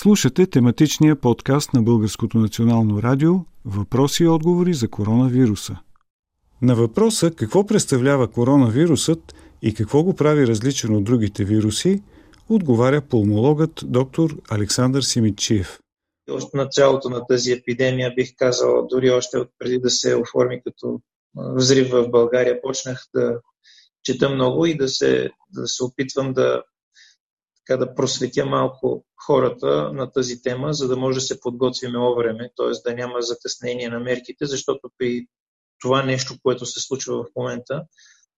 Слушате тематичния подкаст на Българското национално радио Въпроси и отговори за коронавируса. На въпроса какво представлява коронавирусът и какво го прави различен от другите вируси, отговаря пулмологът доктор Александър Симичиев. Още началото на тази епидемия, бих казал, дори още от преди да се оформи като взрив в България, почнах да чета много и да се, да се опитвам да така да просветя малко хората на тази тема, за да може да се подготвиме време, т.е. да няма закъснение на мерките, защото при това нещо, което се случва в момента,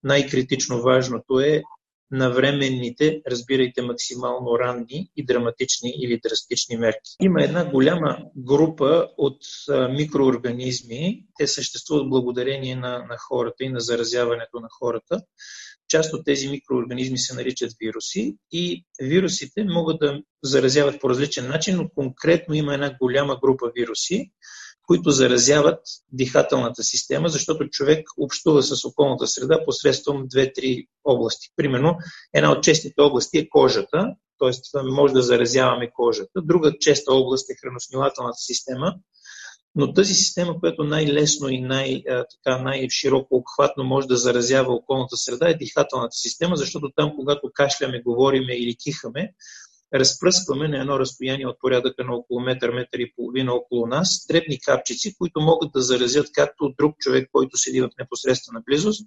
най-критично важното е навременните, разбирайте максимално ранни и драматични или драстични мерки. Има една голяма група от микроорганизми. Те съществуват благодарение на, на хората и на заразяването на хората. Част от тези микроорганизми се наричат вируси и вирусите могат да заразяват по различен начин, но конкретно има една голяма група вируси, които заразяват дихателната система, защото човек общува с околната среда посредством две-три области. Примерно, една от честите области е кожата, т.е. може да заразяваме кожата. Друга честа област е храносмилателната система, но тази система, която най-лесно и най- най-широко обхватно може да заразява околната среда е дихателната система, защото там, когато кашляме, говориме или кихаме, разпръскваме на едно разстояние от порядъка на около метър, метър и половина около нас дребни капчици, които могат да заразят както друг човек, който седи в непосредствена близост,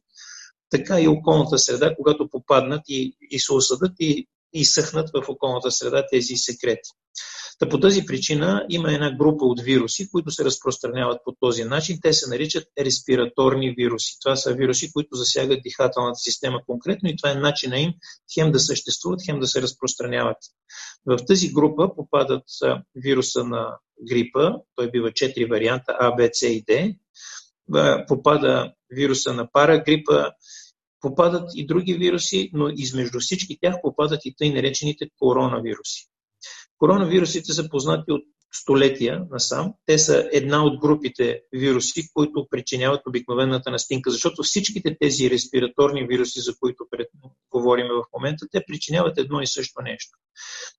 така и околната среда, когато попаднат и, и се осъдат и, и съхнат в околната среда тези секрети. Та по тази причина има една група от вируси, които се разпространяват по този начин. Те се наричат респираторни вируси. Това са вируси, които засягат дихателната система конкретно и това е начина им хем да съществуват, хем да се разпространяват. В тази група попадат вируса на грипа, той бива 4 варианта А, Б, С и Д. Попада вируса на парагрипа, попадат и други вируси, но измежду всички тях попадат и тъй наречените коронавируси. Коронавирусите са познати от столетия насам. Те са една от групите вируси, които причиняват обикновената настинка, защото всичките тези респираторни вируси, за които пред... говорим в момента, те причиняват едно и също нещо.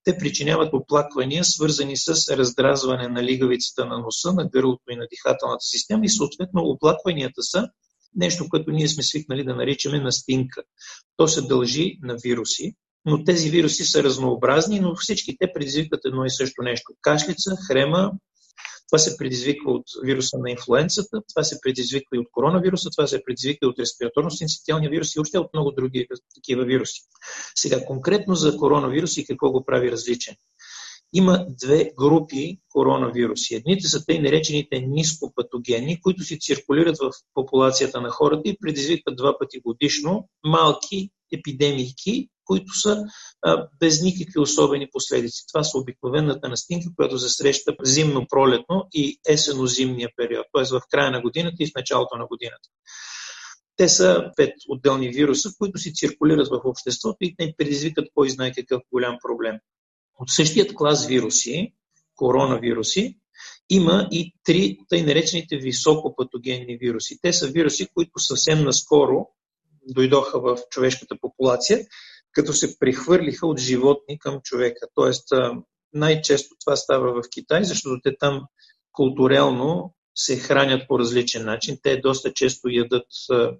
Те причиняват оплаквания, свързани с раздразване на лигавицата на носа, на гърлото и на дихателната система и съответно оплакванията са нещо, което ние сме свикнали да наричаме настинка. То се дължи на вируси, но тези вируси са разнообразни, но всички те предизвикват едно и също нещо. Кашлица, хрема, това се предизвиква от вируса на инфлуенцията, това се предизвиква и от коронавируса, това се предизвиква и от респираторно-синцитиалния вирус и още от много други такива вируси. Сега, конкретно за коронавирус и какво го прави различен. Има две групи коронавируси. Едните са тъй наречените нископатогени, които си циркулират в популацията на хората и предизвикват два пъти годишно малки епидемики, които са а, без никакви особени последици. Това са обикновената настинка, която се среща зимно-пролетно и есено-зимния период, т.е. в края на годината и в началото на годината. Те са пет отделни вируса, които си циркулират в обществото и не предизвикат кой знае какъв голям проблем. От същият клас вируси, коронавируси, има и три тъй наречените високопатогенни вируси. Те са вируси, които съвсем наскоро дойдоха в човешката популация, като се прехвърлиха от животни към човека. Тоест, най-често това става в Китай, защото те там културално се хранят по различен начин. Те доста често ядат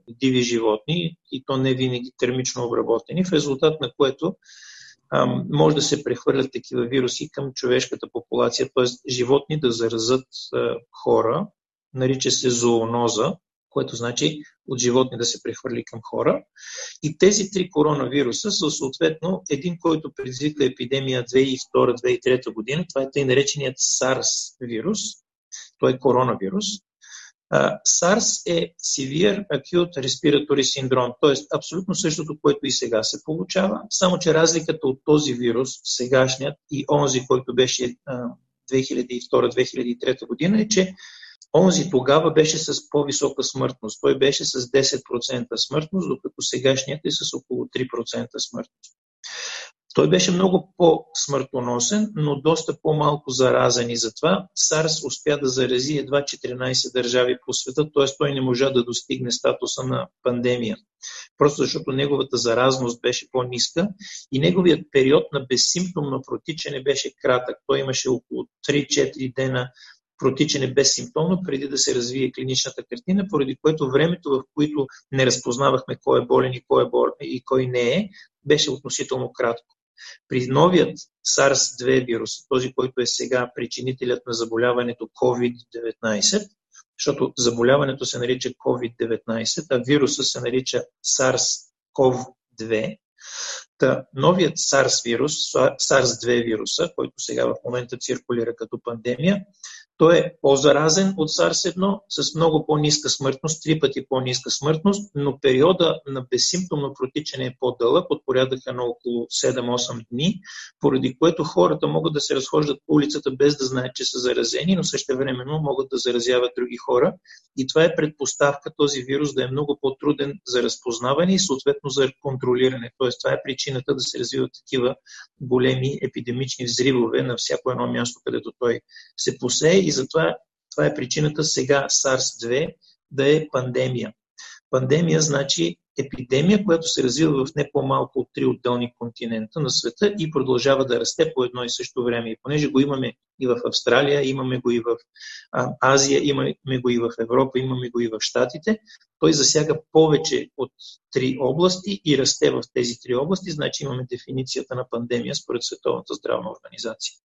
диви животни и то не винаги термично обработени, в резултат на което може да се прехвърлят такива вируси към човешката популация, т.е. животни да заразат хора, нарича се зооноза, което значи от животни да се прехвърли към хора. И тези три коронавируса са съответно един, който предизвика епидемия 2002-2003 година. Това е тъй нареченият SARS вирус. Той е коронавирус. SARS е Severe Acute Respiratory Syndrome, т.е. абсолютно същото, което и сега се получава, само че разликата от този вирус, сегашният и онзи, който беше 2002-2003 година е, че онзи тогава беше с по-висока смъртност. Той беше с 10% смъртност, докато сегашният е с около 3% смъртност. Той беше много по-смъртоносен, но доста по-малко заразен и затова САРС успя да зарази едва 14 държави по света, т.е. той не можа да достигне статуса на пандемия. Просто защото неговата заразност беше по-ниска и неговият период на безсимптомно протичане беше кратък. Той имаше около 3-4 дена протичане безсимптомно, преди да се развие клиничната картина, поради което времето, в което не разпознавахме кой е болен и кой е болен и кой не е, беше относително кратко. При новият SARS-2 вирус, този, който е сега причинителят на заболяването COVID-19, защото заболяването се нарича COVID-19, а вируса се нарича SARS-CoV-2, Та, новият SARS вирус, SARS-2 вируса, който сега в момента циркулира като пандемия, той е по-заразен от SARS-1 с много по-ниска смъртност, три пъти по-ниска смъртност, но периода на безсимптомно протичане е по-дълъг, от порядъка на около 7-8 дни, поради което хората могат да се разхождат по улицата без да знаят, че са заразени, но същевременно могат да заразяват други хора. И това е предпоставка този вирус да е много по-труден за разпознаване и съответно за контролиране. Тоест, това е причината да се развиват такива големи епидемични взривове на всяко едно място, където той се посее и затова това е причината сега SARS-2 да е пандемия. Пандемия значи епидемия, която се развива в не по-малко от три отделни континента на света и продължава да расте по едно и също време. И понеже го имаме и в Австралия, имаме го и в Азия, имаме го и в Европа, имаме го и в Штатите, той засяга повече от три области и расте в тези три области, значи имаме дефиницията на пандемия според Световната здравна организация.